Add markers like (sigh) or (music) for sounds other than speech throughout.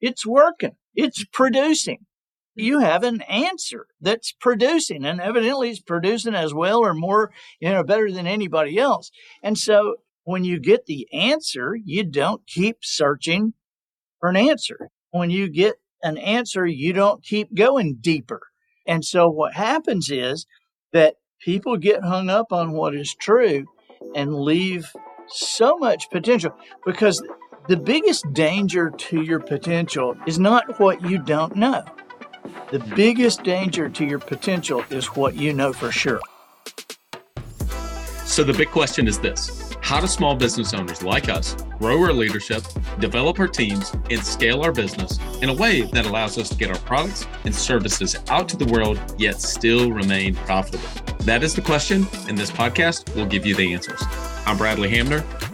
It's working. It's producing. You mm-hmm. have an answer that's producing and evidently it's producing as well or more, you know, better than anybody else. And so when you get the answer, you don't keep searching for an answer. When you get an answer, you don't keep going deeper. And so what happens is that people get hung up on what is true and leave so much potential because the biggest danger to your potential is not what you don't know. The biggest danger to your potential is what you know for sure. So, the big question is this How do small business owners like us grow our leadership, develop our teams, and scale our business in a way that allows us to get our products and services out to the world, yet still remain profitable? That is the question, and this podcast will give you the answers. I'm Bradley Hamner,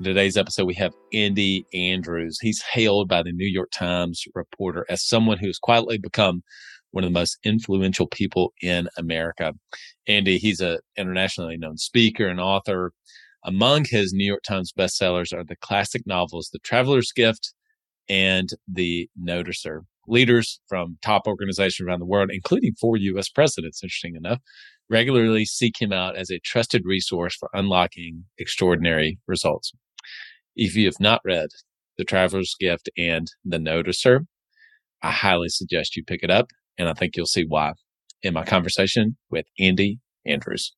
In today's episode, we have Andy Andrews. He's hailed by the New York Times reporter as someone who has quietly become one of the most influential people in America. Andy, he's an internationally known speaker and author. Among his New York Times bestsellers are the classic novels The Traveler's Gift and The Noticer. Leaders from top organizations around the world, including four U.S. presidents, interesting enough, regularly seek him out as a trusted resource for unlocking extraordinary results. If you have not read The Traveler's Gift and The Noticer, I highly suggest you pick it up, and I think you'll see why in my conversation with Andy Andrews.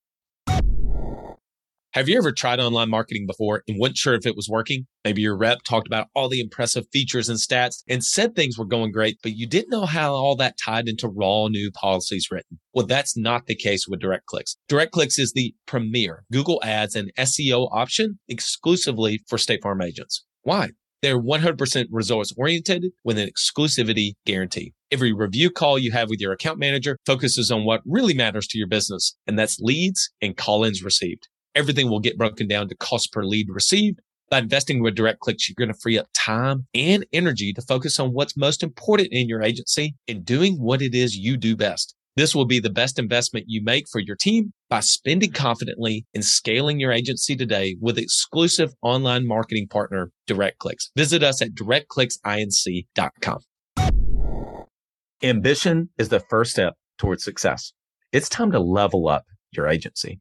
Have you ever tried online marketing before and weren't sure if it was working? Maybe your rep talked about all the impressive features and stats and said things were going great, but you didn't know how all that tied into raw new policies written. Well, that's not the case with DirectClicks. DirectClicks is the premier Google Ads and SEO option exclusively for State Farm agents. Why? They're 100% results oriented with an exclusivity guarantee. Every review call you have with your account manager focuses on what really matters to your business, and that's leads and call ins received everything will get broken down to cost per lead received. By investing with DirectClicks, you're going to free up time and energy to focus on what's most important in your agency and doing what it is you do best. This will be the best investment you make for your team by spending confidently and scaling your agency today with exclusive online marketing partner, DirectClicks. Visit us at directclicksinc.com. Ambition is the first step towards success. It's time to level up your agency.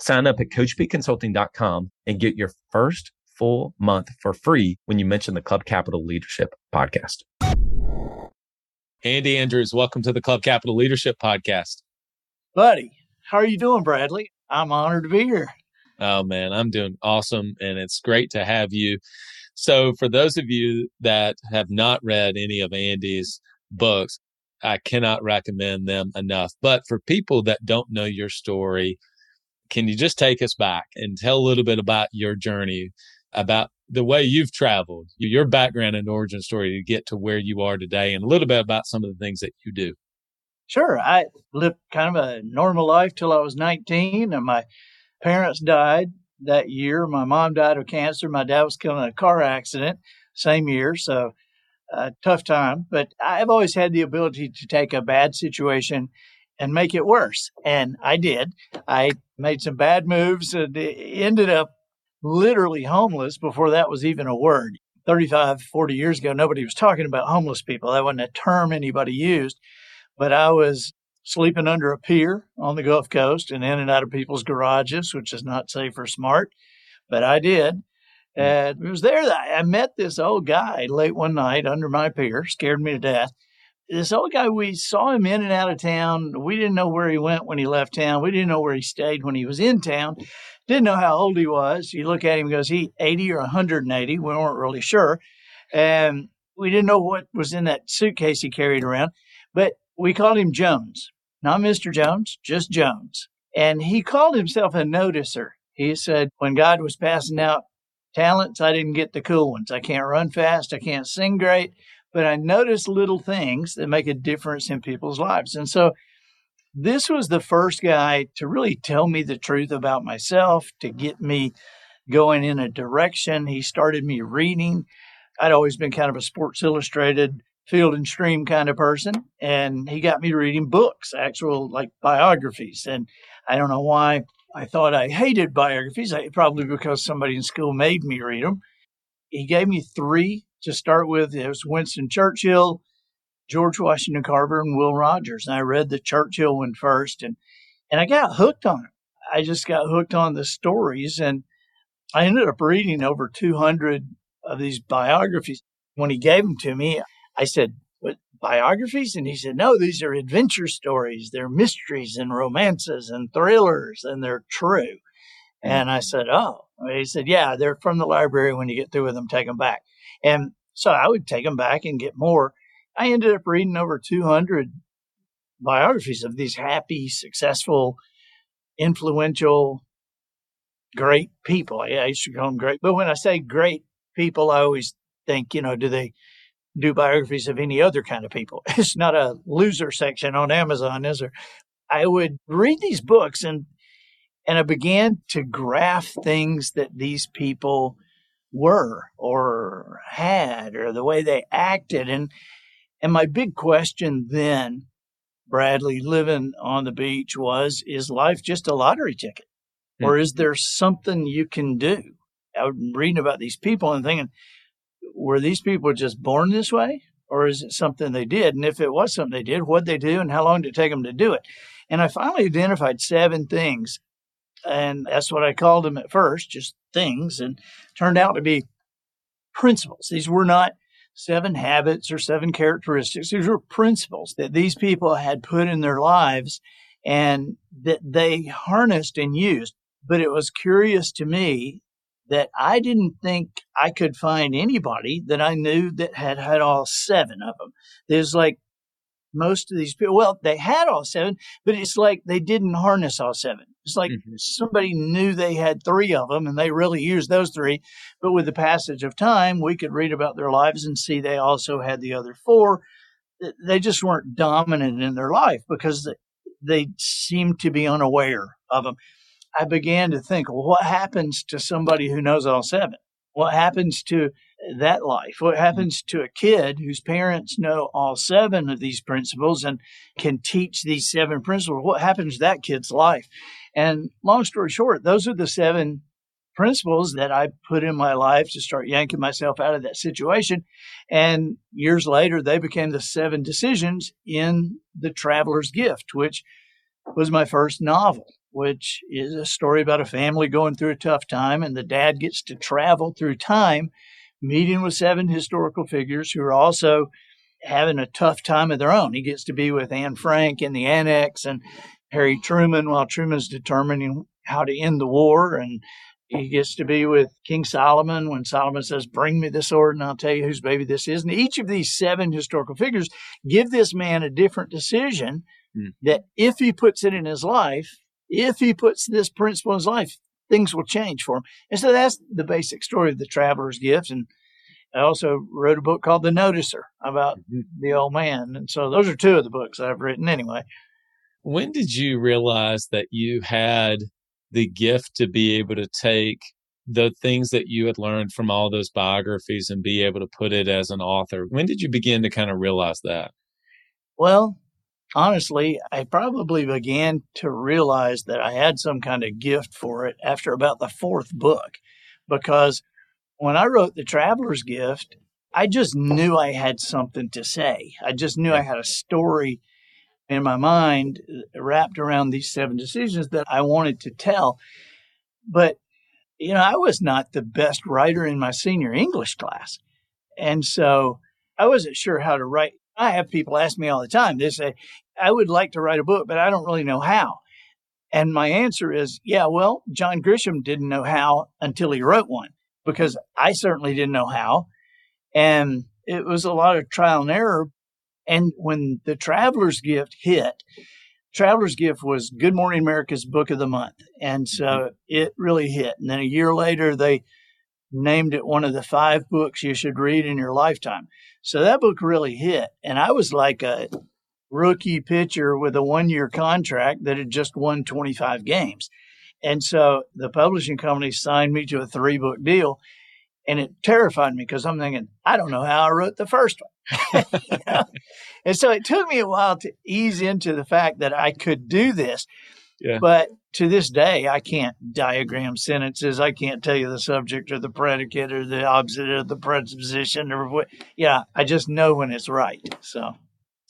Sign up at CoachPConsulting.com and get your first full month for free when you mention the Club Capital Leadership Podcast. Andy Andrews, welcome to the Club Capital Leadership Podcast. Buddy, how are you doing, Bradley? I'm honored to be here. Oh, man, I'm doing awesome. And it's great to have you. So, for those of you that have not read any of Andy's books, I cannot recommend them enough. But for people that don't know your story, can you just take us back and tell a little bit about your journey, about the way you've traveled, your background and origin story to get to where you are today, and a little bit about some of the things that you do? Sure. I lived kind of a normal life till I was 19, and my parents died that year. My mom died of cancer. My dad was killed in a car accident same year. So, uh, tough time. But I've always had the ability to take a bad situation and make it worse. And I did. I made some bad moves and ended up literally homeless before that was even a word. 35, 40 years ago, nobody was talking about homeless people. That wasn't a term anybody used. But I was sleeping under a pier on the Gulf Coast and in and out of people's garages, which is not safe or smart. But I did. Hmm. And it was there that I met this old guy late one night under my pier, scared me to death this old guy, we saw him in and out of town. We didn't know where he went when he left town. We didn't know where he stayed when he was in town. Didn't know how old he was. You look at him, and goes, he 80 or 180. We weren't really sure. And we didn't know what was in that suitcase he carried around, but we called him Jones. Not Mr. Jones, just Jones. And he called himself a noticer. He said, when God was passing out talents, I didn't get the cool ones. I can't run fast. I can't sing great but I notice little things that make a difference in people's lives. And so this was the first guy to really tell me the truth about myself, to get me going in a direction. He started me reading. I'd always been kind of a Sports Illustrated, field and stream kind of person. And he got me reading books, actual like biographies. And I don't know why I thought I hated biographies, probably because somebody in school made me read them. He gave me three to start with, it was Winston Churchill, George Washington Carver, and Will Rogers. And I read the Churchill one first, and and I got hooked on it. I just got hooked on the stories, and I ended up reading over 200 of these biographies. When he gave them to me, I said, "What biographies?" And he said, "No, these are adventure stories. They're mysteries and romances and thrillers, and they're true." Mm-hmm. And I said, "Oh." He said, "Yeah, they're from the library. When you get through with them, take them back." And so I would take them back and get more. I ended up reading over 200 biographies of these happy, successful, influential, great people. I used to call them great. But when I say great people, I always think, you know, do they do biographies of any other kind of people? (laughs) It's not a loser section on Amazon, is there? I would read these books and and I began to graph things that these people were or had or the way they acted. And and my big question then Bradley living on the beach was is life just a lottery ticket? Or mm-hmm. is there something you can do? I was reading about these people and thinking were these people just born this way? Or is it something they did? And if it was something they did what did they do and how long did it take them to do it? And I finally identified seven things and that's what I called them at first, just things, and turned out to be principles. These were not seven habits or seven characteristics. These were principles that these people had put in their lives and that they harnessed and used. But it was curious to me that I didn't think I could find anybody that I knew that had had all seven of them. There's like most of these people, well, they had all seven, but it's like they didn't harness all seven. It's like mm-hmm. somebody knew they had three of them and they really used those three. But with the passage of time, we could read about their lives and see they also had the other four. They just weren't dominant in their life because they seemed to be unaware of them. I began to think, well, what happens to somebody who knows all seven? What happens to that life? What hmm. happens to a kid whose parents know all seven of these principles and can teach these seven principles? What happens to that kid's life? And long story short, those are the seven principles that I put in my life to start yanking myself out of that situation. And years later, they became the seven decisions in The Traveler's Gift, which was my first novel, which is a story about a family going through a tough time. And the dad gets to travel through time meeting with seven historical figures who are also having a tough time of their own. He gets to be with Anne Frank in the annex and Harry Truman while Truman's determining how to end the war. And he gets to be with King Solomon when Solomon says, Bring me the sword and I'll tell you whose baby this is. And each of these seven historical figures give this man a different decision mm. that if he puts it in his life, if he puts this principle in his life, things will change for him. And so that's the basic story of the traveler's gift. And I also wrote a book called The Noticer about mm-hmm. the old man. And so those are two of the books I've written anyway. When did you realize that you had the gift to be able to take the things that you had learned from all those biographies and be able to put it as an author? When did you begin to kind of realize that? Well, honestly, I probably began to realize that I had some kind of gift for it after about the fourth book. Because when I wrote The Traveler's Gift, I just knew I had something to say. I just knew I had a story in my mind uh, wrapped around these seven decisions that I wanted to tell. But, you know, I was not the best writer in my senior English class. And so I wasn't sure how to write. I have people ask me all the time, they say, I would like to write a book, but I don't really know how. And my answer is, yeah, well, John Grisham didn't know how until he wrote one because I certainly didn't know how. And it was a lot of trial and error. And when the Traveler's Gift hit, Traveler's Gift was Good Morning America's book of the month. And so mm-hmm. it really hit. And then a year later, they named it one of the five books you should read in your lifetime. So that book really hit. And I was like a rookie pitcher with a one year contract that had just won 25 games. And so the publishing company signed me to a three book deal. And it terrified me because I'm thinking, I don't know how I wrote the first one. (laughs) you know? And so it took me a while to ease into the fact that I could do this. Yeah. But to this day, I can't diagram sentences. I can't tell you the subject or the predicate or the opposite of the preposition or what. Yeah, I just know when it's right. So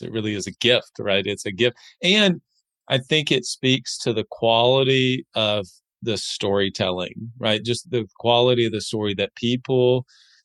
it really is a gift, right? It's a gift. And I think it speaks to the quality of the storytelling, right? Just the quality of the story that people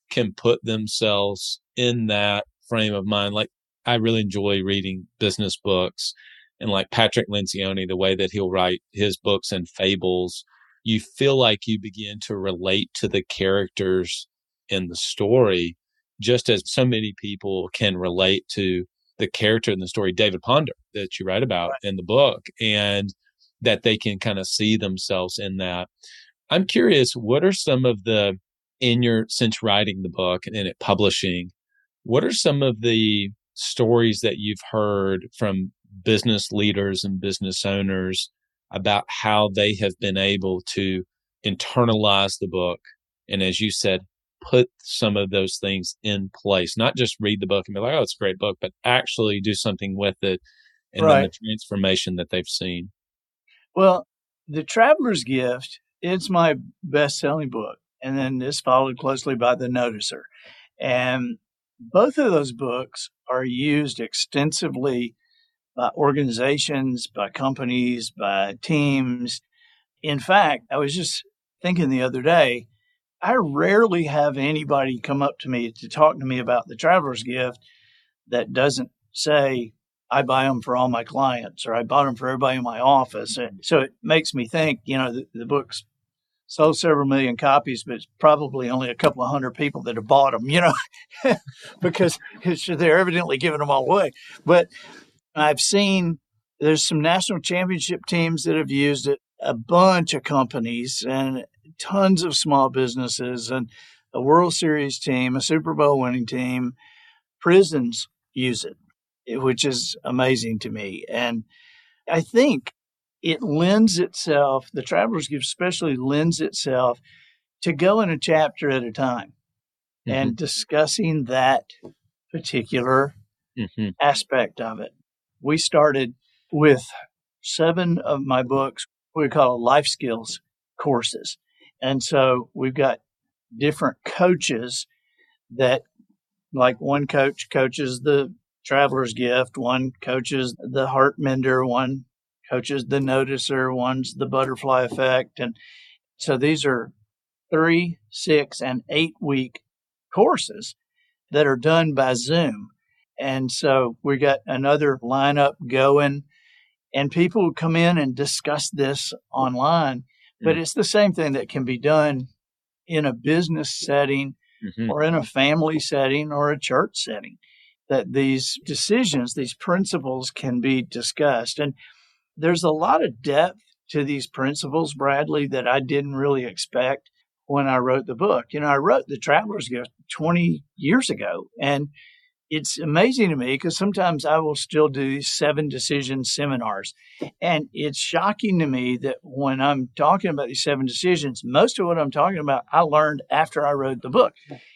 can put themselves in that frame of mind. Like I really enjoy reading business books and like Patrick Lencioni, the way that he'll write his books and fables, you feel like you begin to relate to the characters in the story, just as so many people can relate to the character in the story, David Ponder, that you write about right. in the book, and that they can kind of see themselves in that. I'm curious, what are some of the, in your, since writing the book and in it publishing, what are some of the stories that you've heard from business leaders and business owners about how they have been able to internalize the book. And as you said, put some of those things in place, not just read the book and be like, oh, it's a great book, but actually do something with it and right. then the transformation that they've seen. Well, The Traveler's Gift, it's my best selling book. And then it's followed closely by The Noticer. And both of those books are used extensively by organizations, by companies, by teams. In fact, I was just thinking the other day, I rarely have anybody come up to me to talk to me about the traveler's gift that doesn't say, I buy them for all my clients or I bought them for everybody in my office. And so it makes me think, you know, the, the book's sold several million copies, but it's probably only a couple of hundred people that have bought them, you know, (laughs) because they're evidently giving them all away. But I've seen there's some national championship teams that have used it, a bunch of companies and tons of small businesses and a World Series team, a Super Bowl winning team, prisons use it, which is amazing to me. And I think it lends itself, the Traveler's Gift especially lends itself to go in a chapter at a time mm-hmm. and discussing that particular mm-hmm. aspect of it we started with seven of my books, we call life skills courses. And so we've got different coaches that, like one coach coaches the traveler's gift, one coaches the heart mender, one coaches the noticer, one's the butterfly effect. And so these are three, six, and eight week courses that are done by Zoom. And so we got another lineup going, and people come in and discuss this online. But mm-hmm. it's the same thing that can be done in a business setting mm-hmm. or in a family setting or a church setting. That these decisions, these principles can be discussed. And there's a lot of depth to these principles, Bradley, that I didn't really expect when I wrote the book. You know, I wrote The Traveler's Gift 20 years ago, and it's amazing to me because sometimes I will still do these seven decision seminars. And it's shocking to me that when I'm talking about these seven decisions, most of what I'm talking about, I learned after I wrote the book.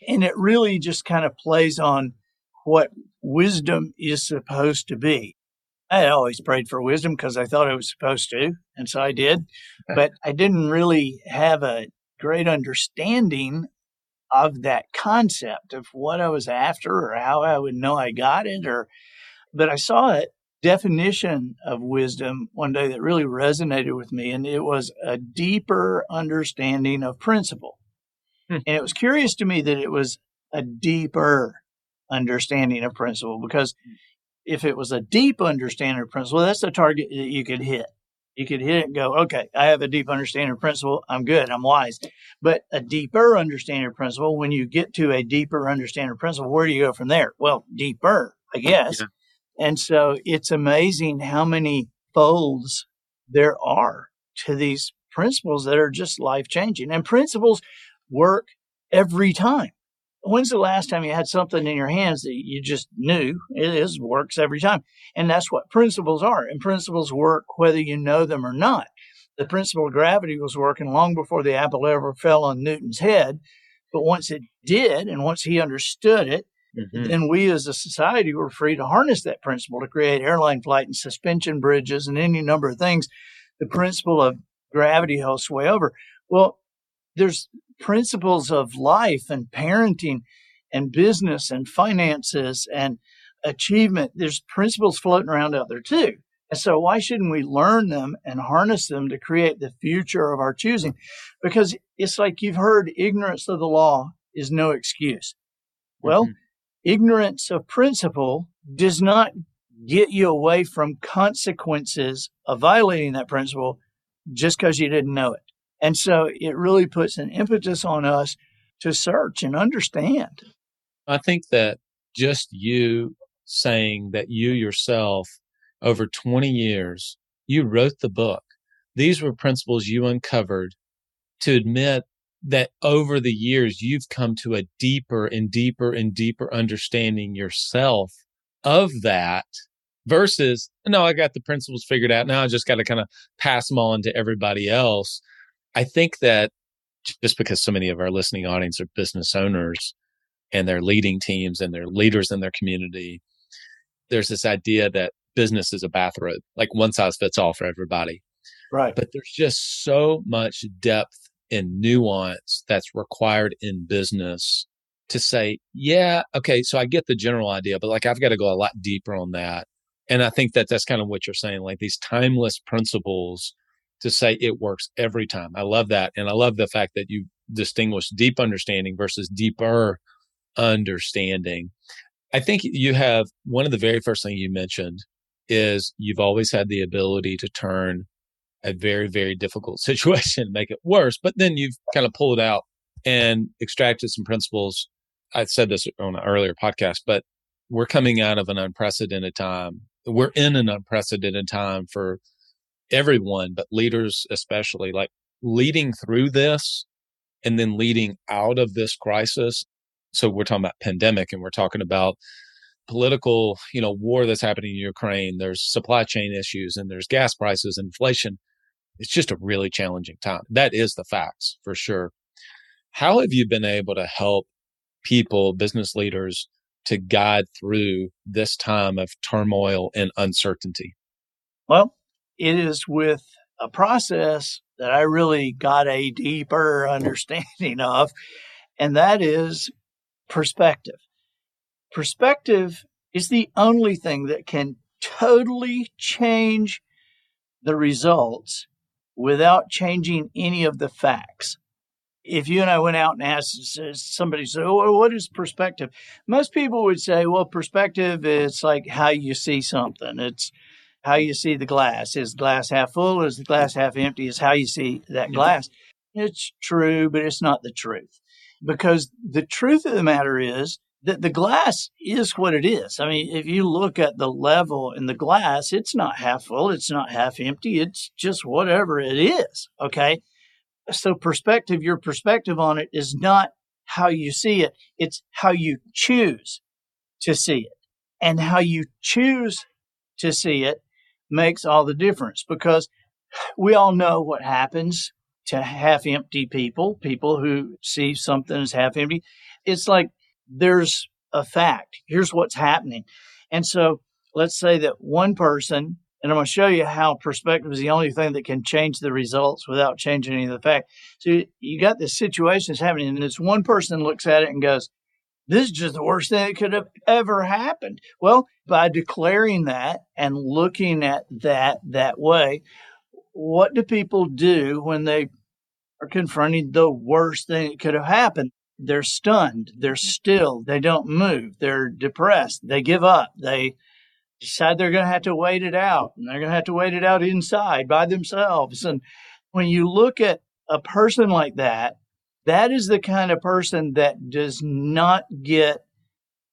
And it really just kind of plays on what wisdom is supposed to be. I always prayed for wisdom because I thought I was supposed to. And so I did. (laughs) But I didn't really have a great understanding of that concept of what I was after or how I would know I got it or but I saw a definition of wisdom one day that really resonated with me and it was a deeper understanding of principle. Hmm. And it was curious to me that it was a deeper understanding of principle because if it was a deep understanding of principle, that's the target that you could hit. You could hit it and go, okay, I have a deep understanding of principle. I'm good. I'm wise. But a deeper understanding of principle, when you get to a deeper understanding of principle, where do you go from there? Well, deeper, I guess. Yeah. And so it's amazing how many folds there are to these principles that are just life changing. And principles work every time when's the last time you had something in your hands that you just knew? It is works every time. And that's what principles are and principles work whether you know them or not. The principle of gravity was working long before the apple ever fell on newton's head but once it did and once he understood it mm-hmm. then we as a society were free to harness that principle to create airline flight and suspension bridges and any number of things. The principle of gravity held sway over. Well there's principles of life and parenting and business and finances and achievement. There's principles floating around out there too. And so why shouldn't we learn them and harness them to create the future of our choosing? Because it's like you've heard ignorance of the law is no excuse. Well, mm-hmm. ignorance of principle does not get you away from consequences of violating that principle just because you didn't know it. And so it really puts an impetus on us to search and understand. I think that just you saying that you yourself, over 20 years, you wrote the book. These were principles you uncovered to admit that over the years, you've come to a deeper and deeper and deeper understanding yourself of that versus, no, I got the principles figured out. Now I just got to kind of pass them on to everybody else. I think that just because so many of our listening audience are business owners and they're leading teams and they're leaders in their community, there's this idea that business is a bathrobe, like one size fits all for everybody. Right. But there's just so much depth and nuance that's required in business to say, yeah, okay, so I get the general idea, but like I've got to go a lot deeper on that. And I think that that's kind of what you're saying, like these timeless principles to say it works every time. I love that. And I love the fact that you distinguish deep understanding versus deeper understanding. I think you have one of the very first things you mentioned is you've always had the ability to turn a very, very difficult (laughs) situation, make it worse, but then you've kind of pulled it out and extracted some principles. I said this on an earlier podcast, but we're coming out of an unprecedented time. We're in an unprecedented time for everyone, but leaders especially, like leading through this and then leading out of this crisis. So we're talking about pandemic and we're talking about political, you know, war that's happening in Ukraine. There's supply chain issues and there's gas prices, inflation. It's just a really challenging time. That is the facts for sure. How have you been able to help people, business leaders to guide through this time of turmoil and uncertainty? Well, it is with a process that I really got a deeper (laughs) understanding of, and that is perspective. Perspective is the only thing that can totally change the results without changing any of the facts. If you and I went out and asked somebody, so what is perspective? Most people would say, well, perspective is like how you see something. It's how you see the glass. Is the glass half full or is the glass half empty? Is how you see that glass. It's true, but it's not the truth. Because the truth of the matter is that the glass is what it is. I mean, if you look at the level in the glass, it's not half full, it's not half empty, it's just whatever it is. Okay. So, perspective, your perspective on it is not how you see it, it's how you choose to see it. And how you choose to see it makes all the difference because we all know what happens to half empty people, people who see something as half empty. It's like there's a fact. Here's what's happening. And so let's say that one person, and I'm going to show you how perspective is the only thing that can change the results without changing any of the fact. So you got this situation that's happening, and this one person looks at it and goes, this is just the worst thing that could have ever happened. Well, by declaring that and looking at that that way, what do people do when they are confronting the worst thing that could have happened? They're stunned. They're still. They don't move. They're depressed. They give up. They decide they're going to have to wait it out and they're going to have to wait it out inside by themselves. And when you look at a person like that, that is the kind of person that does not get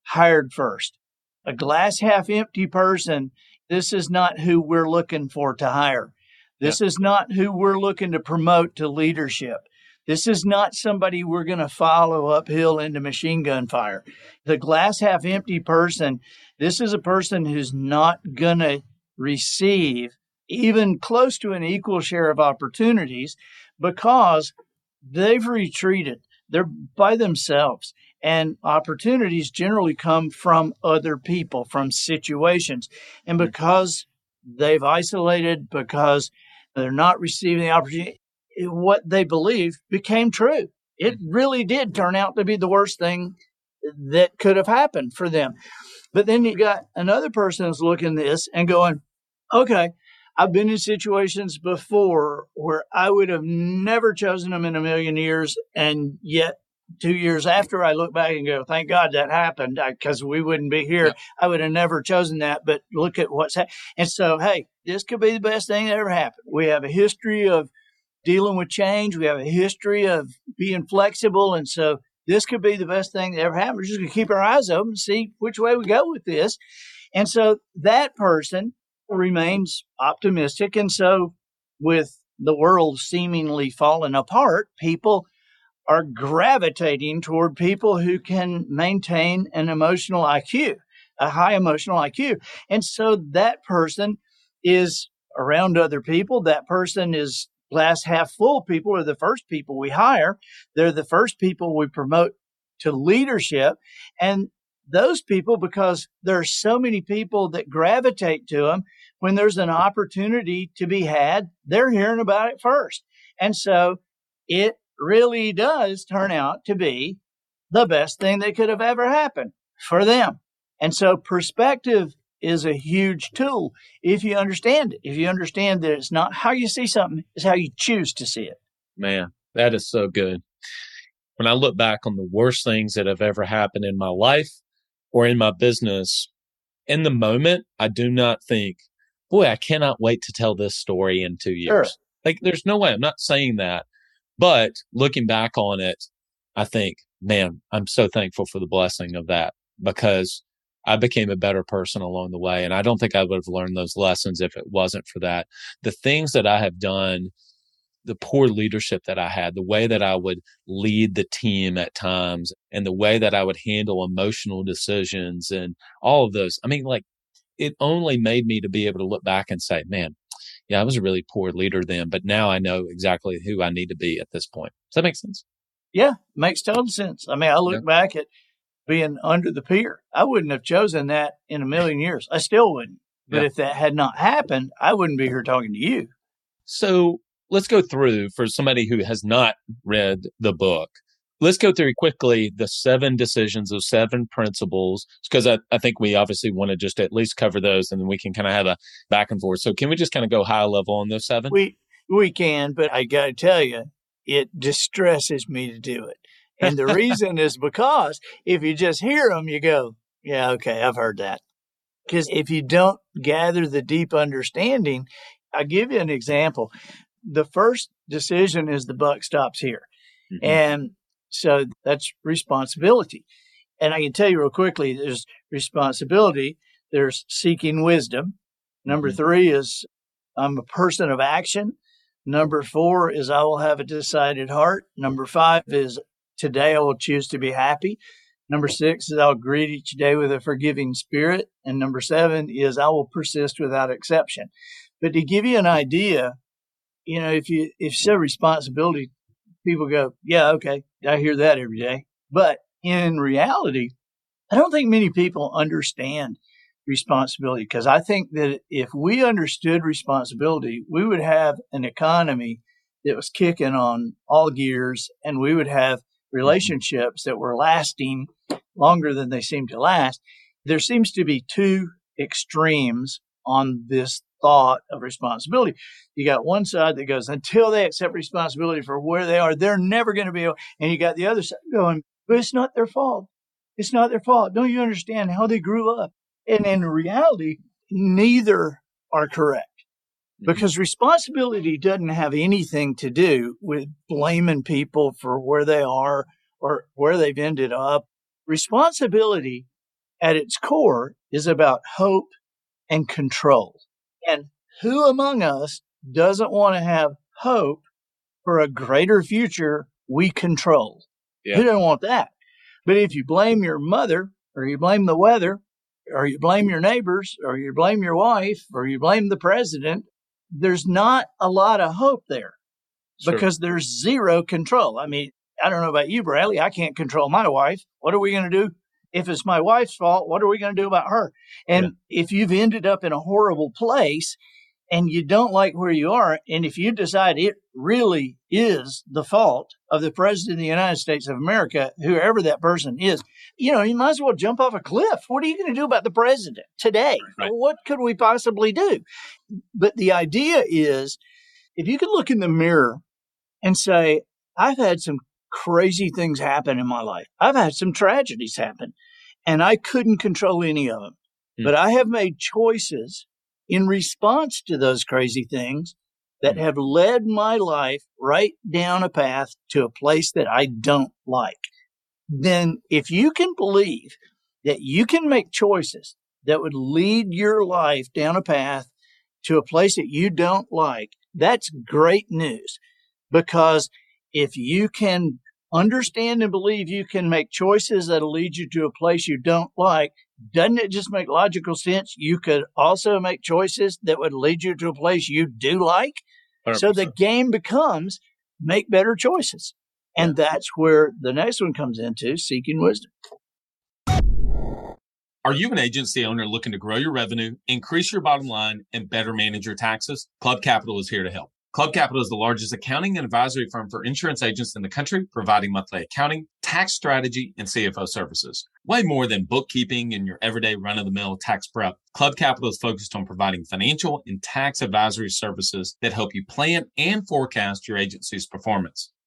hired first. A glass half empty person, this is not who we're looking for to hire. This yeah. is not who we're looking to promote to leadership. This is not somebody we're going to follow uphill into machine gun fire. The glass half empty person, this is a person who's not going to receive even close to an equal share of opportunities because they've retreated. They're by themselves. And opportunities generally come from other people, from situations. And because they've isolated, because they're not receiving the opportunity, what they believe became true. It mm-hmm. really did turn out to be the worst thing that could have happened for them. But then you got another person who's looking at this and going, okay, I've been in situations before where I would have never chosen them in a million years. And yet, two years after, I look back and go, thank God that happened because we wouldn't be here. Yeah. I would have never chosen that. But look at what's happened. And so, hey, this could be the best thing that ever happened. We have a history of dealing with change, we have a history of being flexible. And so, this could be the best thing that ever happened. We're just going to keep our eyes open and see which way we go with this. And so, that person remains optimistic. And so, with the world seemingly falling apart, people are gravitating toward people who can maintain an emotional IQ, a high emotional IQ. And so that person is around other people. That person is glass half full people are the first people we hire. They're the first people we promote to leadership. And those people, because there are so many people that gravitate to them, when there's an opportunity to be had, they're hearing about it first. And so it really does turn out to be the best thing that could have ever happened for them. And so perspective is a huge tool if you understand it. If you understand that it's not how you see something, it's how you choose to see it. Man, that is so good. When I look back on the worst things that have ever happened in my life or in my business, in the moment, I do not think, boy, I cannot wait to tell this story in two years. Sure. Like, there's no way. I'm not saying that. But looking back on it, I think, man, I'm so thankful for the blessing of that because I became a better person along the way. And I don't think I would have learned those lessons if it wasn't for that. The things that I have done, the poor leadership that I had, the way that I would lead the team at times, and the way that I would handle emotional decisions and all of those. I mean, like it only made me to be able to look back and say, man, yeah, I was a really poor leader then, but now I know exactly who I need to be at this point. Does that make sense? Yeah, makes total sense. I mean, I look yeah. back at being under the pier. I wouldn't have chosen that in a million years. I still wouldn't. But yeah. if that had not happened, I wouldn't be here talking to you. So let's go through for somebody who has not read the book. Let's go through quickly the seven decisions of seven principles because I, I think we obviously want to just at least cover those and then we can kind of have a back and forth. So can we just kind of go high level on those seven? We we can but i gotta tell you it distresses me to do it. And the (laughs) reason is because if you just hear them you go yeah okay i've heard that. Because if you don't gather the deep understanding i'll give you an example the first decision is the buck stops here mm-hmm. and so that's responsibility. And I can tell you real quickly there's responsibility, there's seeking wisdom. Number mm-hmm. three is I'm a person of action. Number four is I will have a decided heart. Number five is today I will choose to be happy. Number six is I'll greet each day with a forgiving spirit. And number seven is I will persist without exception. But to give you an idea, you know, if you, if say responsibility, people go, yeah, okay, I hear that every day. But in reality, I don't think many people understand responsibility because I think that if we understood responsibility, we would have an economy that was kicking on all gears and we would have relationships that were lasting longer than they seem to last. There seems to be two extremes on this thought of responsibility. You got one side that goes, until they accept responsibility for where they are, they're never going to be able, and you got the other side going, but it's not their fault. It's not their fault. Don't you understand how they grew up? And in reality, neither are correct mm-hmm. because responsibility doesn't have anything to do with blaming people for where they are or where they've ended up. Responsibility at its core is about hope and control. And who among us doesn't want to have hope for a greater future we control? Yeah. Who doesn't want that? But if you blame your mother or you blame the weather or you blame your neighbors or you blame your wife or you blame the president, there's not a lot of hope there sure. because there's zero control. I mean, I don't know about you, Bradley. I can't control my wife. What are we going to do? If it's my wife's fault, what are we going to do about her? And yeah. if you've ended up in a horrible place and you don't like where you are, and if you decide it really is the fault of the president of the United States of America, whoever that person is, you know, you might as well jump off a cliff. What are you going to do about the president today? Right. What could we possibly do? But the idea is if you could look in the mirror and say, I've had some crazy things happen in my life, I've had some tragedies happen, and I couldn't control any of them. Mm. But I have made choices in response to those crazy things that have led my life right down a path to a place that I don't like. Then if you can believe that you can make choices that would lead your life down a path to a place that you don't like, that's great news because if you can understand and believe you can make choices that'll lead you to a place you don't like, doesn't it just make logical sense? You could also make choices that would lead you to a place you do like. 100%. So the game becomes make better choices. And that's where the next one comes into seeking wisdom. Are you an agency owner looking to grow your revenue, increase your bottom line, and better manage your taxes? Club Capital is here to help. Club Capital is the largest accounting and advisory firm for insurance agents in the country, providing monthly accounting, tax strategy, and CFO services. Way more than bookkeeping and your everyday run of the mill tax prep. Club Capital is focused on providing financial and tax advisory services that help you plan and forecast your agency's performance.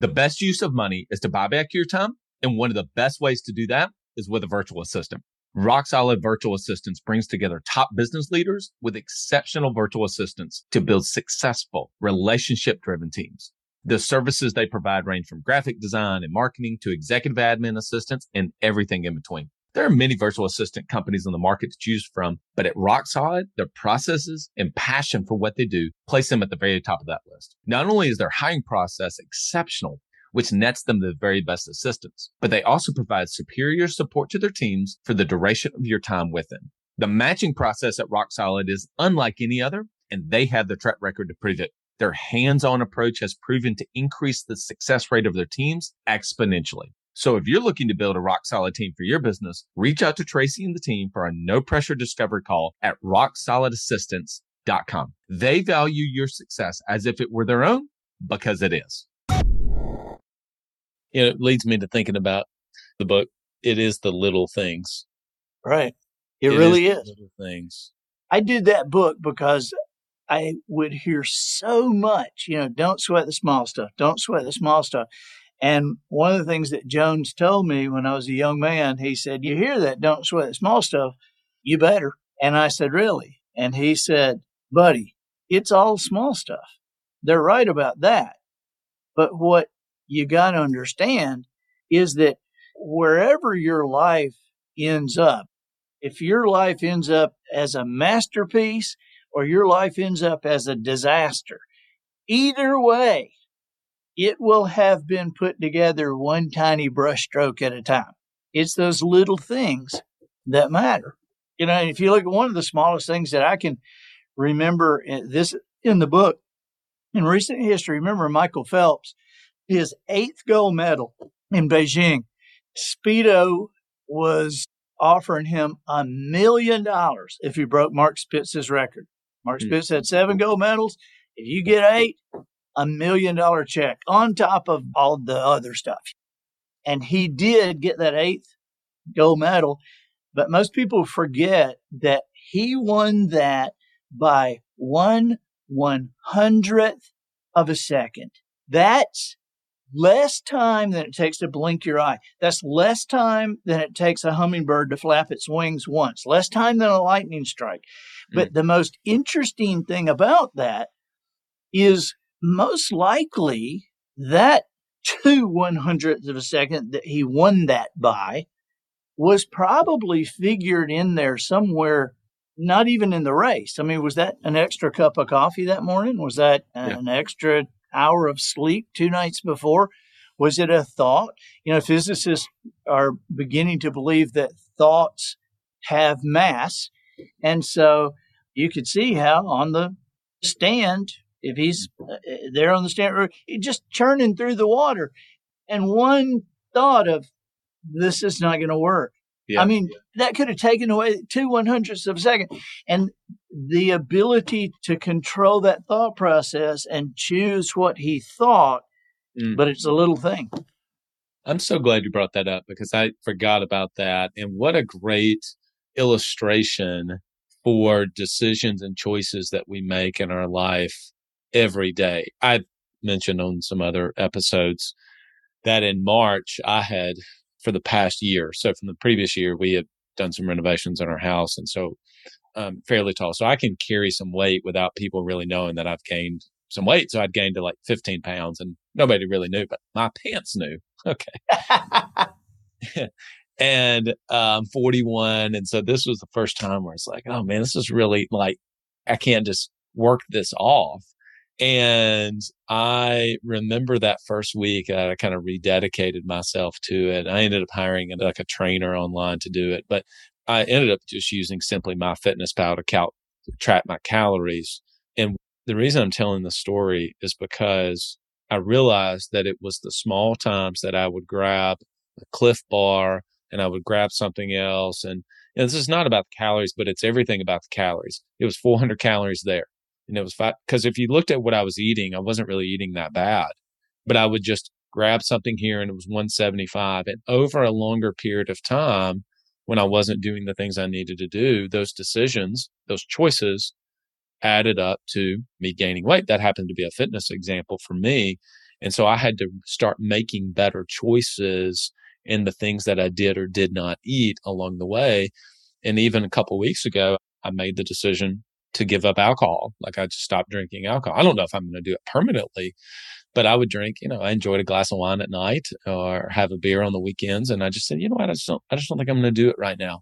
The best use of money is to buy back your time. And one of the best ways to do that is with a virtual assistant. Rock Solid Virtual Assistants brings together top business leaders with exceptional virtual assistants to build successful relationship driven teams. The services they provide range from graphic design and marketing to executive admin assistance and everything in between. There are many virtual assistant companies on the market to choose from, but at Rock Solid, their processes and passion for what they do place them at the very top of that list. Not only is their hiring process exceptional, which nets them the very best assistants, but they also provide superior support to their teams for the duration of your time with them. The matching process at Rock Solid is unlike any other, and they have the track record to prove it. Their hands-on approach has proven to increase the success rate of their teams exponentially. So if you're looking to build a rock solid team for your business, reach out to Tracy and the team for a no pressure discovery call at rocksolidassistance.com. They value your success as if it were their own because it is. You know, it leads me to thinking about the book. It is the little things. Right. It, it really is, is. Little things. I did that book because I would hear so much, you know, don't sweat the small stuff. Don't sweat the small stuff. And one of the things that Jones told me when I was a young man, he said, You hear that, don't sweat small stuff. You better. And I said, Really? And he said, Buddy, it's all small stuff. They're right about that. But what you got to understand is that wherever your life ends up, if your life ends up as a masterpiece or your life ends up as a disaster, either way, it will have been put together one tiny brushstroke at a time. It's those little things that matter. You know, if you look at one of the smallest things that I can remember in this in the book in recent history, remember Michael Phelps, his eighth gold medal in Beijing. Speedo was offering him a million dollars if he broke Mark Spitz's record. Mark hmm. Spitz had seven gold medals. If you get eight, a million dollar check on top of all the other stuff. And he did get that eighth gold medal. But most people forget that he won that by one one hundredth of a second. That's less time than it takes to blink your eye. That's less time than it takes a hummingbird to flap its wings once, less time than a lightning strike. But mm. the most interesting thing about that is most likely that two one hundredths of a second that he won that by was probably figured in there somewhere, not even in the race. I mean, was that an extra cup of coffee that morning? Was that yeah. an extra hour of sleep two nights before? Was it a thought? You know, physicists are beginning to believe that thoughts have mass. And so you could see how on the stand, if he's uh, there on the stand, or just churning through the water. And one thought of this is not going to work. Yeah. I mean, that could have taken away two one hundredths of a second. And the ability to control that thought process and choose what he thought, mm. but it's a little thing. I'm so glad you brought that up because I forgot about that. And what a great illustration for decisions and choices that we make in our life every day. I mentioned on some other episodes that in March I had for the past year. So from the previous year, we had done some renovations in our house. And so um, fairly tall. So I can carry some weight without people really knowing that I've gained some weight. So I'd gained to like 15 pounds and nobody really knew, but my pants knew. (laughs) Okay. (laughs) (laughs) and um 41. And so this was the first time where it's like, oh man, this is really like, I can't just work this off. And I remember that first week, I kind of rededicated myself to it. I ended up hiring like a trainer online to do it, but I ended up just using simply MyFitnessPal to cal- track my calories. And the reason I'm telling the story is because I realized that it was the small times that I would grab a Clif bar and I would grab something else. And, and this is not about the calories, but it's everything about the calories. It was 400 calories there and it was fat. Cause if you looked at what I was eating, I wasn't really eating that bad, but I would just grab something here and it was 175. And over a longer period of time, when I wasn't doing the things I needed to do, those decisions, those choices added up to me gaining weight. That happened to be a fitness example for me. And so I had to start making better choices in the things that I did or did not eat along the way. And even a couple weeks ago, I made the decision to give up alcohol. Like I just stopped drinking alcohol. I don't know if I'm going to do it permanently, but I would drink, you know, I enjoyed a glass of wine at night or have a beer on the weekends. And I just said, you know what? I just don't, I just don't think I'm going to do it right now.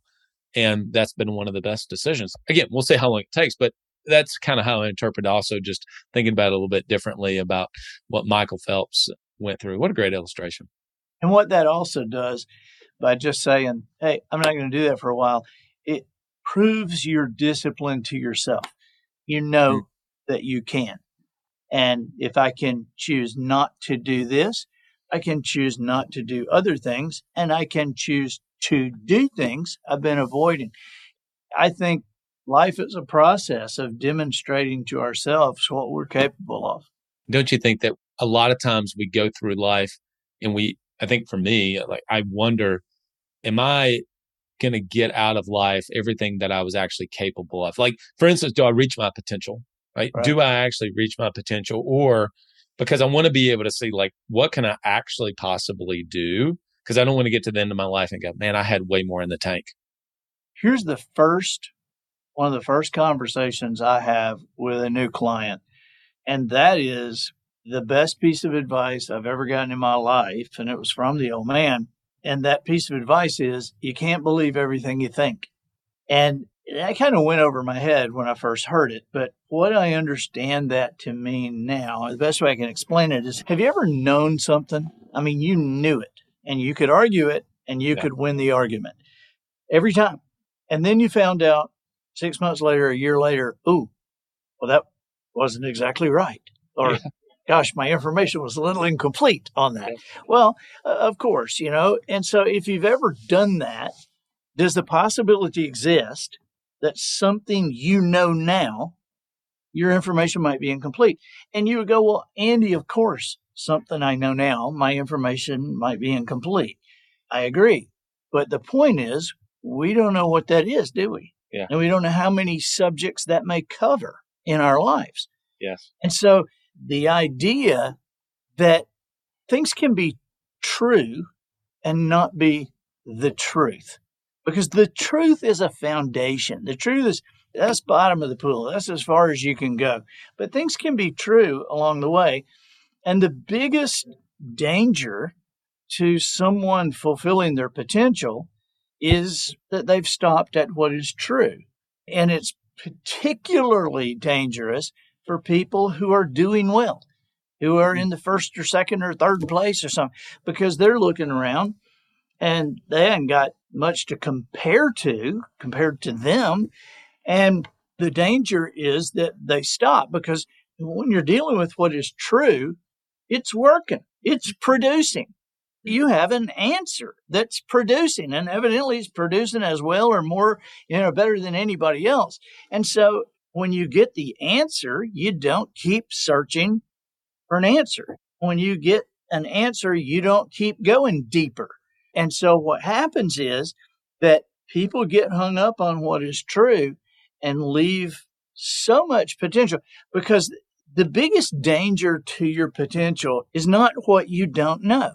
And that's been one of the best decisions. Again, we'll see how long it takes, but that's kind of how I interpret also just thinking about it a little bit differently about what Michael Phelps went through. What a great illustration. And what that also does by just saying, Hey, I'm not going to do that for a while. It proves your discipline to yourself. You know mm. that you can. And if I can choose not to do this, I can choose not to do other things and I can choose to do things I've been avoiding. I think life is a process of demonstrating to ourselves what we're capable of. Don't you think that a lot of times we go through life and we, I think for me, like I wonder, am I going to get out of life everything that I was actually capable of? Like, for instance, do I reach my potential? right? right? Do I actually reach my potential or because I want to be able to see like what can I actually possibly do because I don't want to get to the end of my life and go, man, I had way more in the tank. Here's the first one of the first conversations I have with a new client, and that is the best piece of advice I've ever gotten in my life, and it was from the old man. And that piece of advice is you can't believe everything you think. And that kind of went over my head when I first heard it. But what I understand that to mean now, the best way I can explain it is have you ever known something? I mean, you knew it and you could argue it and you yeah. could win the argument every time. And then you found out six months later, a year later, ooh, well, that wasn't exactly right. Or, yeah. Gosh, my information was a little incomplete on that. Well, uh, of course, you know. And so if you've ever done that, does the possibility exist that something you know now, your information might be incomplete? And you would go, well, Andy, of course, something I know now, my information might be incomplete. I agree. But the point is, we don't know what that is, do we? Yeah. And we don't know how many subjects that may cover in our lives. Yes. And so the idea that things can be true and not be the truth because the truth is a foundation. The truth is that's bottom of the pool. That's as far as you can go. But things can be true along the way. And the biggest danger to someone fulfilling their potential is that they've stopped at what is true. And it's particularly dangerous for people who are doing well, who are mm-hmm. in the first or second or third place or something, because they're looking around and they haven't got much to compare to compared to them. And the danger is that they stop because when you're dealing with what is true, it's working, it's producing you have an answer that's producing and evidently it's producing as well or more, you know, better than anybody else. And so when you get the answer, you don't keep searching for an answer. When you get an answer, you don't keep going deeper. And so what happens is that people get hung up on what is true and leave so much potential because the biggest danger to your potential is not what you don't know.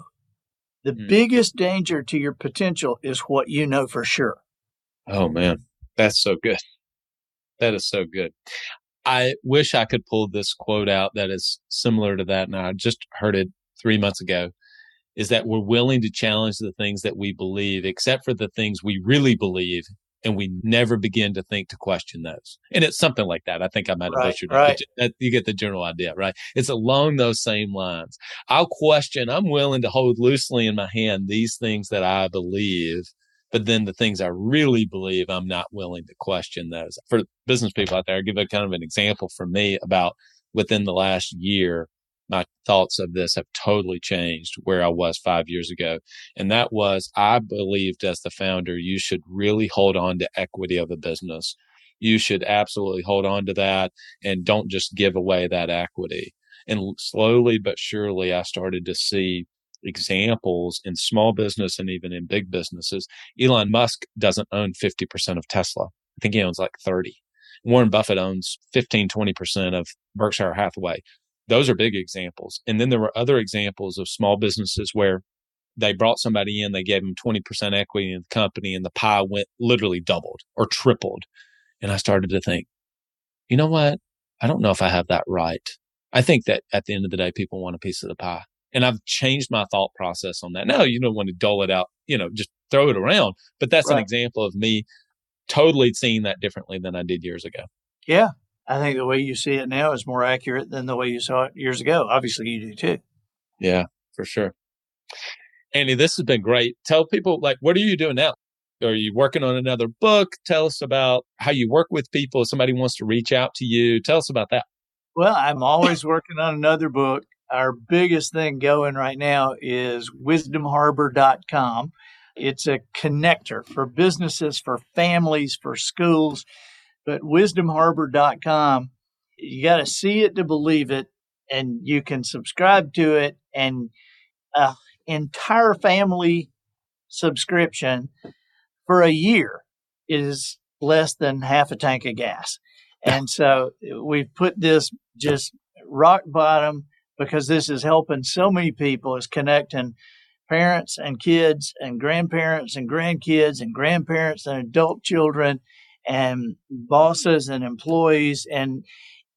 The mm. biggest danger to your potential is what you know for sure. Oh man, that's so good. That is so good. I wish I could pull this quote out that is similar to that. And I just heard it three months ago is that we're willing to challenge the things that we believe, except for the things we really believe and we never begin to think to question those. And it's something like that. I think I might have right, butchered right. it. Uh, you get the general idea, right? It's along those same lines. I'll question, I'm willing to hold loosely in my hand these things that I believe, but then the things I really believe, I'm not willing to question those. For business people out there, I'll give a kind of an example for me about within the last year my thoughts of this have totally changed where I was five years ago. And that was I believed as the founder, you should really hold on to equity of a business. You should absolutely hold on to that and don't just give away that equity. And slowly but surely, I started to see examples in small business and even in big businesses. Elon Musk doesn't own 50% of Tesla. I think he owns like 30. Warren Buffett owns 15, 20% of Berkshire Hathaway those are big examples. And then there were other examples of small businesses where they brought somebody in, they gave them 20% equity in the company, and the pie went literally doubled or tripled. And I started to think, you know what? I don't know if I have that right. I think that at the end of the day, people want a piece of the pie. And I've changed my thought process on that. Now, you don't want to dole it out, you know, just throw it around. But that's right. an example of me totally seeing that differently than I did years ago. Yeah. I think the way you see it now is more accurate than the way you saw it years ago. Obviously, you do too. Yeah, for sure. Andy, this has been great. Tell people, like, what are you doing now? Are you working on another book? Tell us about how you work with people. If somebody wants to reach out to you, tell us about that. Well, I'm always working on another book. Our biggest thing going right now is wisdomharbor.com. It's a connector for businesses, for families, for schools but wisdomharbor.com, you got to see it to believe it, and you can subscribe to it, and an entire family subscription for a year is less than half a tank of gas. (laughs) And so we've put this just rock bottom, because this is helping so many people is connecting parents and kids and grandparents and grandkids and grandparents and adult children and bosses and employees. And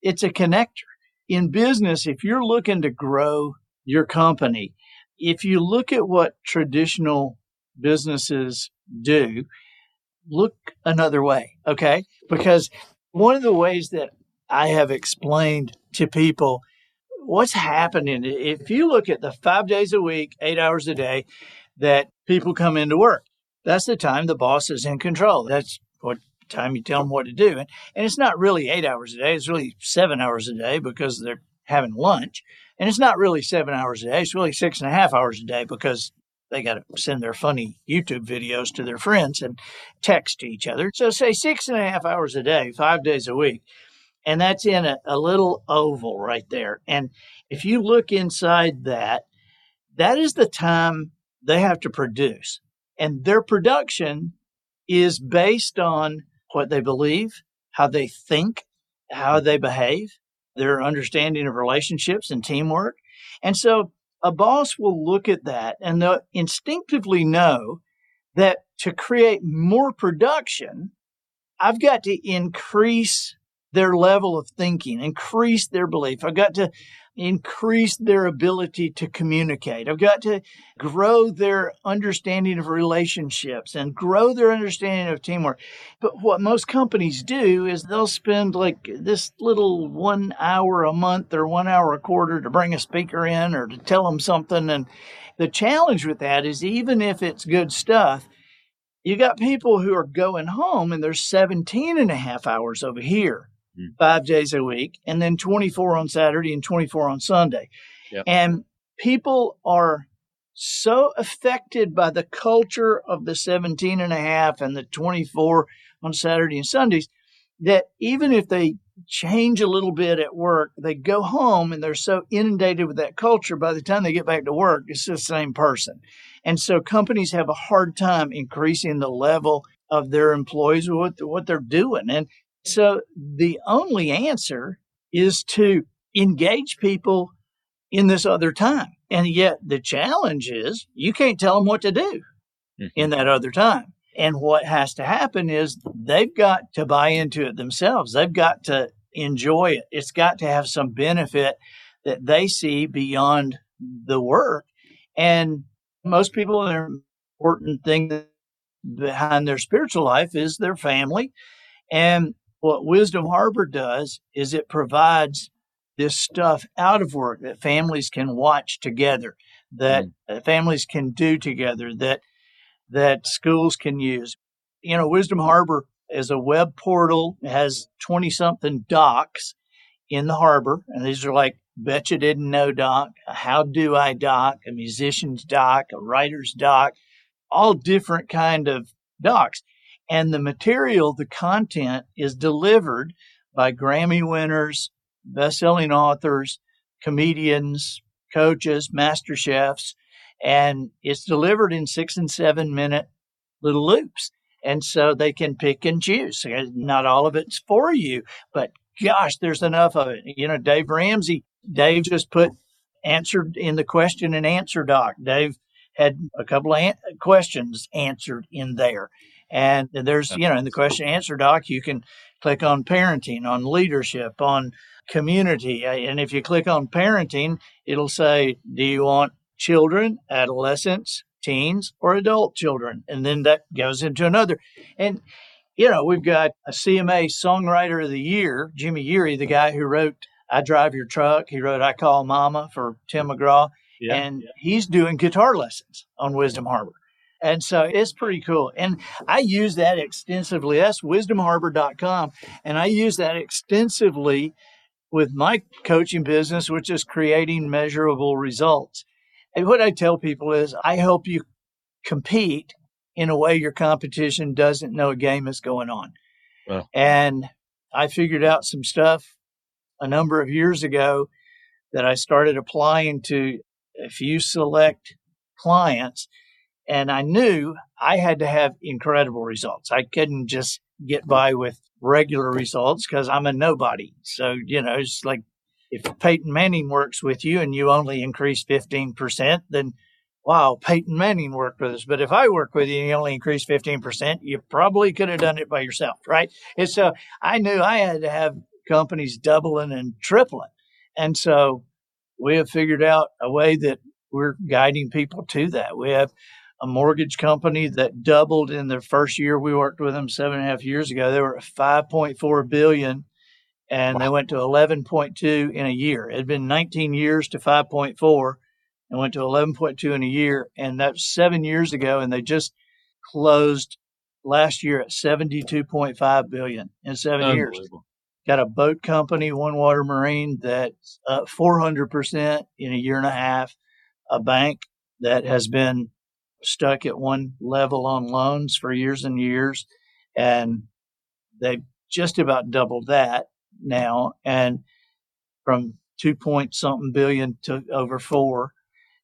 it's a connector. In business if you're looking to grow your company if you look at what traditional businesses do look another way okay? Because one of the ways that i have explained to people what's happening if you look at the five days a week, eight hours a day that people come into work, that's the time the boss is in control. That's what time you tell them what to do. And, and it's not really eight hours a day, it's really seven hours a day because they're having lunch. And it's not really seven hours a day, it's really six and a half hours a day because they got to send their funny YouTube videos to their friends and text to each other. So, say six and a half hours a day, five days a week and that's in a, a little oval right there. And if you look inside that, that is the time they have to produce. And their production is based on what they believe, how they think, how they behave, their understanding of relationships and teamwork. And so a boss will look at that and they'll instinctively know that to create more production, I've got to increase their level of thinking, increase their belief. I've got to increase their ability to communicate. I've got to grow their understanding of relationships and grow their understanding of teamwork. But what most companies do is they'll spend like this little one hour a month or one hour a quarter to bring a speaker in or to tell them something. And the challenge with that is even if it's good stuff, you got people who are going home and there's 17 and a half hours over here mm. five days a week, and then 24 on Saturday and 24 on Sunday. Yep. And people are so affected by the culture of the 17 and a half and the 24 on Saturday and Sundays that even if they change a little bit at work, they go home and they're so inundated with that culture. By the time they get back to work, it's the same person. And so companies have a hard time increasing the level of their employees, with what they're doing. And so the only answer is to engage people in this other time. And yet the challenge is you can't tell them what to do mm-hmm. in that other time. And what has to happen is they've got to buy into it themselves. They've got to enjoy it. It's got to have some benefit that they see beyond the work. And most people, their important thing behind their spiritual life is their family. And what Wisdom Harbor does is it provides this stuff out of work that families can watch together, that mm. families can do together, that that schools can use. You know, Wisdom Harbor is a web portal, it has 20 something docs in the harbor. And these are like Bet You Didn't Know Doc, a How Do I Doc, a musician's doc, a writer's doc, all different kind of docs. And the material, the content is delivered by Grammy winners, best-selling authors, comedians, coaches, master chefs, and it's delivered in six and seven minute little loops. And so they can pick and choose. Not all of it's for you, but gosh, there's enough of it. You know, Dave Ramsey, Dave just put answered in the question and answer doc. Dave had a couple of an- questions answered in there. And there's, you know, in the question answer doc, you can click on parenting, on leadership, on community. And if you click on parenting, it'll say, do you want children, adolescents, teens, or adult children? And then that goes into another. And, you know, we've got a CMA Songwriter of the Year, Jimmy Yeary, the guy who wrote I Drive Your Truck. He wrote I Call Mama for Tim McGraw. Yeah, and yeah. he's doing guitar lessons on Wisdom Harbor. And so it's pretty cool. And I use that extensively. That's wisdomharbor.com. And I use that extensively with my coaching business, which is creating measurable results. And what I tell people is I help you compete in a way your competition doesn't know a game is going on. Wow. And I figured out some stuff a number of years ago that I started applying to a few select clients and I knew I had to have incredible results. I couldn't just get mm-hmm. by with regular results because I'm a nobody. So, you know, it's like if Peyton Manning works with you and you only increase 15%, then wow, Peyton Manning worked with us. But if I work with you and you only increase 15%, you probably could have done it by yourself, right? And so I knew I had to have companies doubling and tripling. And so we have figured out a way that we're guiding people to that. We have a mortgage company that doubled in their first year we worked with them seven and a half years ago. They were at 5.4 billion and wow. they went to 11.2 in a year. It had been 19 years to 5.4 and went to 11.2 in a year. And that's seven years ago. And they just closed last year at 72.5 billion in seven years. Got a boat company, OneWater Marine, that's up 400% in a year and a half. A bank that has been stuck at one level on loans for years and years. And they've just about doubled that now. And from two point something billion to over four.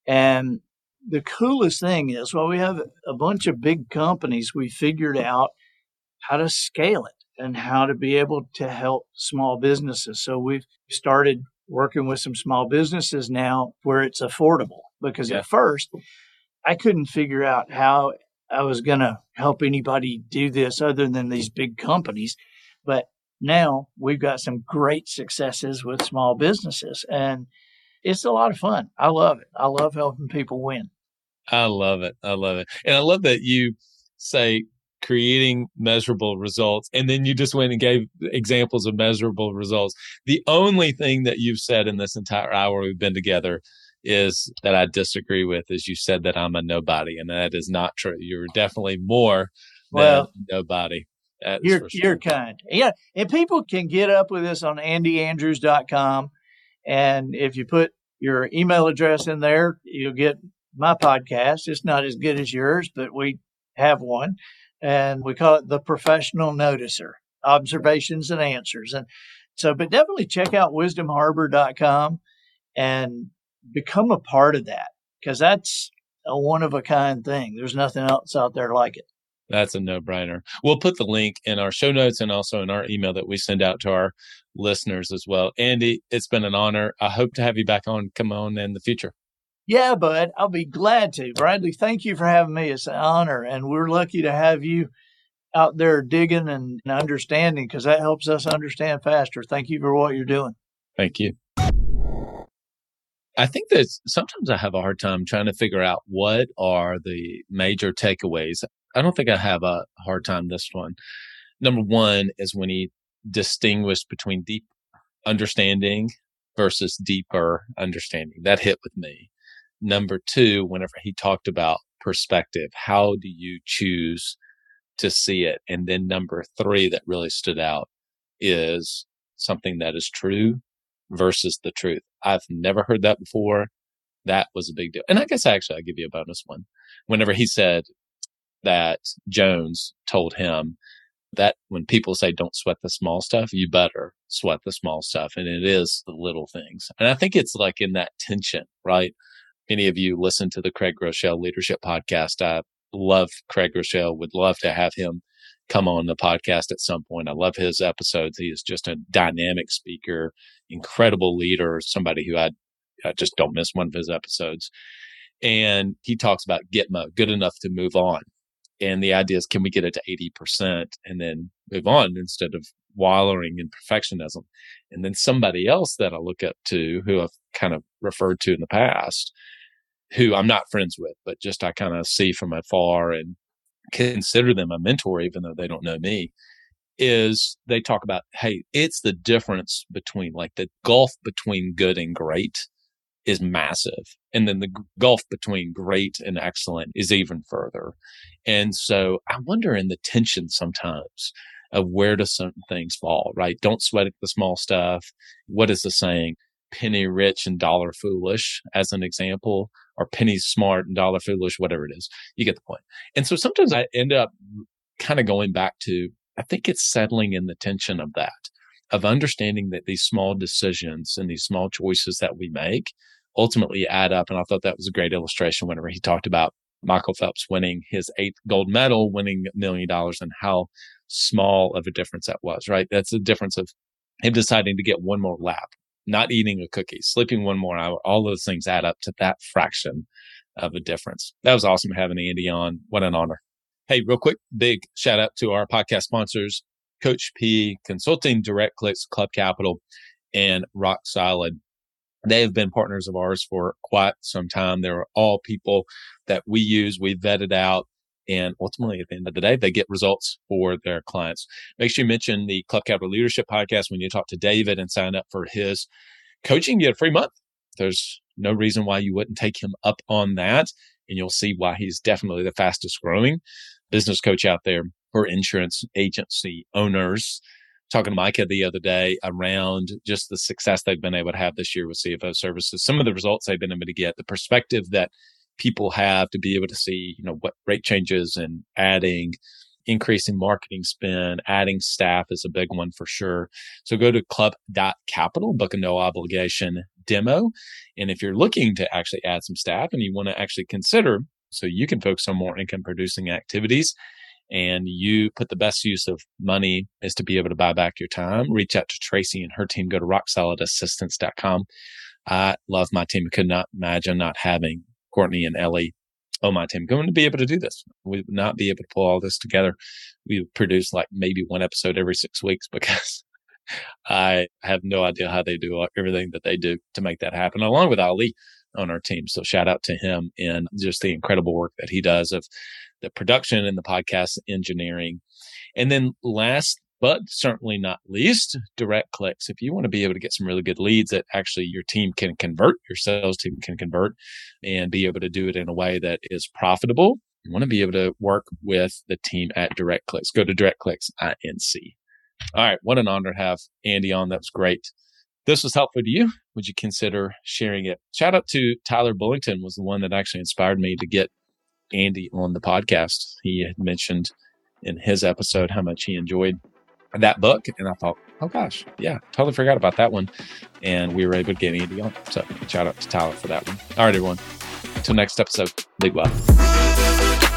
And the coolest thing is, well, we have a bunch of big companies. We figured out how to scale it and how to be able to help small businesses. So we've started working with some small businesses now where it's affordable because yeah. at first I couldn't figure out how I was going to help anybody do this other than these big companies. But now we've got some great successes with small businesses and it's a lot of fun. I love it. I love helping people win. I love it. I love it. And I love that you say creating measurable results and then you just went and gave examples of measurable results. The only thing that you've said in this entire hour we've been together is that I disagree with is you said that I'm a nobody and that is not true. You're definitely more well, nobody. That's you're you're kind. Yeah. And people can get up with us on andyandrews.com. And if you put your email address in there, you'll get my podcast. It's not as good as yours, but we have one. And we call it the professional noticer, observations and answers. And so, but definitely check out wisdomharbor.com and become a part of that because that's a one of a kind thing. There's nothing else out there like it. That's a no brainer. We'll put the link in our show notes and also in our email that we send out to our listeners as well. Andy, it's been an honor. I hope to have you back on, come on in the future. Yeah, bud, I'll be glad to. Bradley, thank you for having me. It's an honor. And we're lucky to have you out there digging and understanding because that helps us understand faster. Thank you for what you're doing. Thank you. I think that sometimes I have a hard time trying to figure out what are the major takeaways. I don't think I have a hard time this one. Number one is when he distinguished between deep understanding versus deeper understanding. That hit with me. Number two, whenever he talked about perspective, how do you choose to see it? And then number three that really stood out is something that is true versus the truth. I've never heard that before. That was a big deal. And I guess actually I'll give you a bonus one. Whenever he said that Jones told him that when people say don't sweat the small stuff, you better sweat the small stuff. And it is the little things. And I think it's like in that tension, right? Any of you listen to the Craig Groeschel leadership podcast. I love Craig Groeschel, would love to have him come on the podcast at some point. I love his episodes. He is just a dynamic speaker, incredible leader, somebody who I, I just don't miss one of his episodes. And he talks about GETMO, good enough to move on. And the idea is, can we get it to 80% and then move on instead of wallowing in perfectionism? And then somebody else that I look up to who I've kind of referred to in the past, who I'm not friends with, but just I kind of see from afar and consider them a mentor, even though they don't know me, is they talk about, hey, it's the difference between like the gulf between good and great is massive. And then the gulf between great and excellent is even further. And so I wonder in the tension sometimes of where do certain things fall, right? Don't sweat the small stuff. What is the saying? Penny rich and dollar foolish as an example or penny smart and dollar foolish, whatever it is. You get the point. And so sometimes I end up kind of going back to, I think it's settling in the tension of that, of understanding that these small decisions and these small choices that we make ultimately add up. And I thought that was a great illustration whenever he talked about Michael Phelps winning his eighth gold medal, winning a million dollars and how small of a difference that was, right? That's the difference of him deciding to get one more lap not eating a cookie, sleeping one more hour, all those things add up to that fraction of a difference. That was awesome having Andy on. What an honor. Hey, real quick, big shout out to our podcast sponsors, Coach P Consulting, DirectClicks, Club Capital, and Rock Solid. They have been partners of ours for quite some time. They're all people that we use, we vetted out, and ultimately at the end of the day, they get results for their clients. Make sure you mention the Club Capital Leadership Podcast when you talk to David and sign up for his coaching. You get a free month. There's no reason why you wouldn't take him up on that. And you'll see why he's definitely the fastest growing business coach out there for insurance agency owners. Talking to Micah the other day around just the success they've been able to have this year with CFO services, some of the results they've been able to get, the perspective that people have to be able to see, you know, what rate changes and adding increasing marketing spend, adding staff is a big one for sure. So go to club.capital, book a no obligation demo. And if you're looking to actually add some staff and you want to actually consider so you can focus on more income producing activities and you put the best use of money is to be able to buy back your time. Reach out to Tracy and her team. Go to rocksolidassistance.com. I love my team. Could not imagine not having Courtney and Ellie oh my team going to be able to do this. We would not be able to pull all this together. We would produce like maybe one episode every six weeks (laughs) because I have no idea how they do everything that they do to make that happen, along with Ali on our team. So shout out to him and just the incredible work that he does of the production and the podcast engineering. And then last but certainly not least, DirectClicks. If you want to be able to get some really good leads that actually your team can convert, your sales team can convert and be able to do it in a way that is profitable, you want to be able to work with the team at DirectClicks. Go to DirectClicks INC. All right. What an honor to have Andy on. That was great this was helpful to you, would you consider sharing it? Shout out to Tyler Bullington was the one that actually inspired me to get Andy on the podcast. He had mentioned in his episode how much he enjoyed that book. And I thought, oh gosh, yeah, totally forgot about that one. And we were able to get Andy on. So shout out to Tyler for that one. All right, everyone. Until next episode, big love.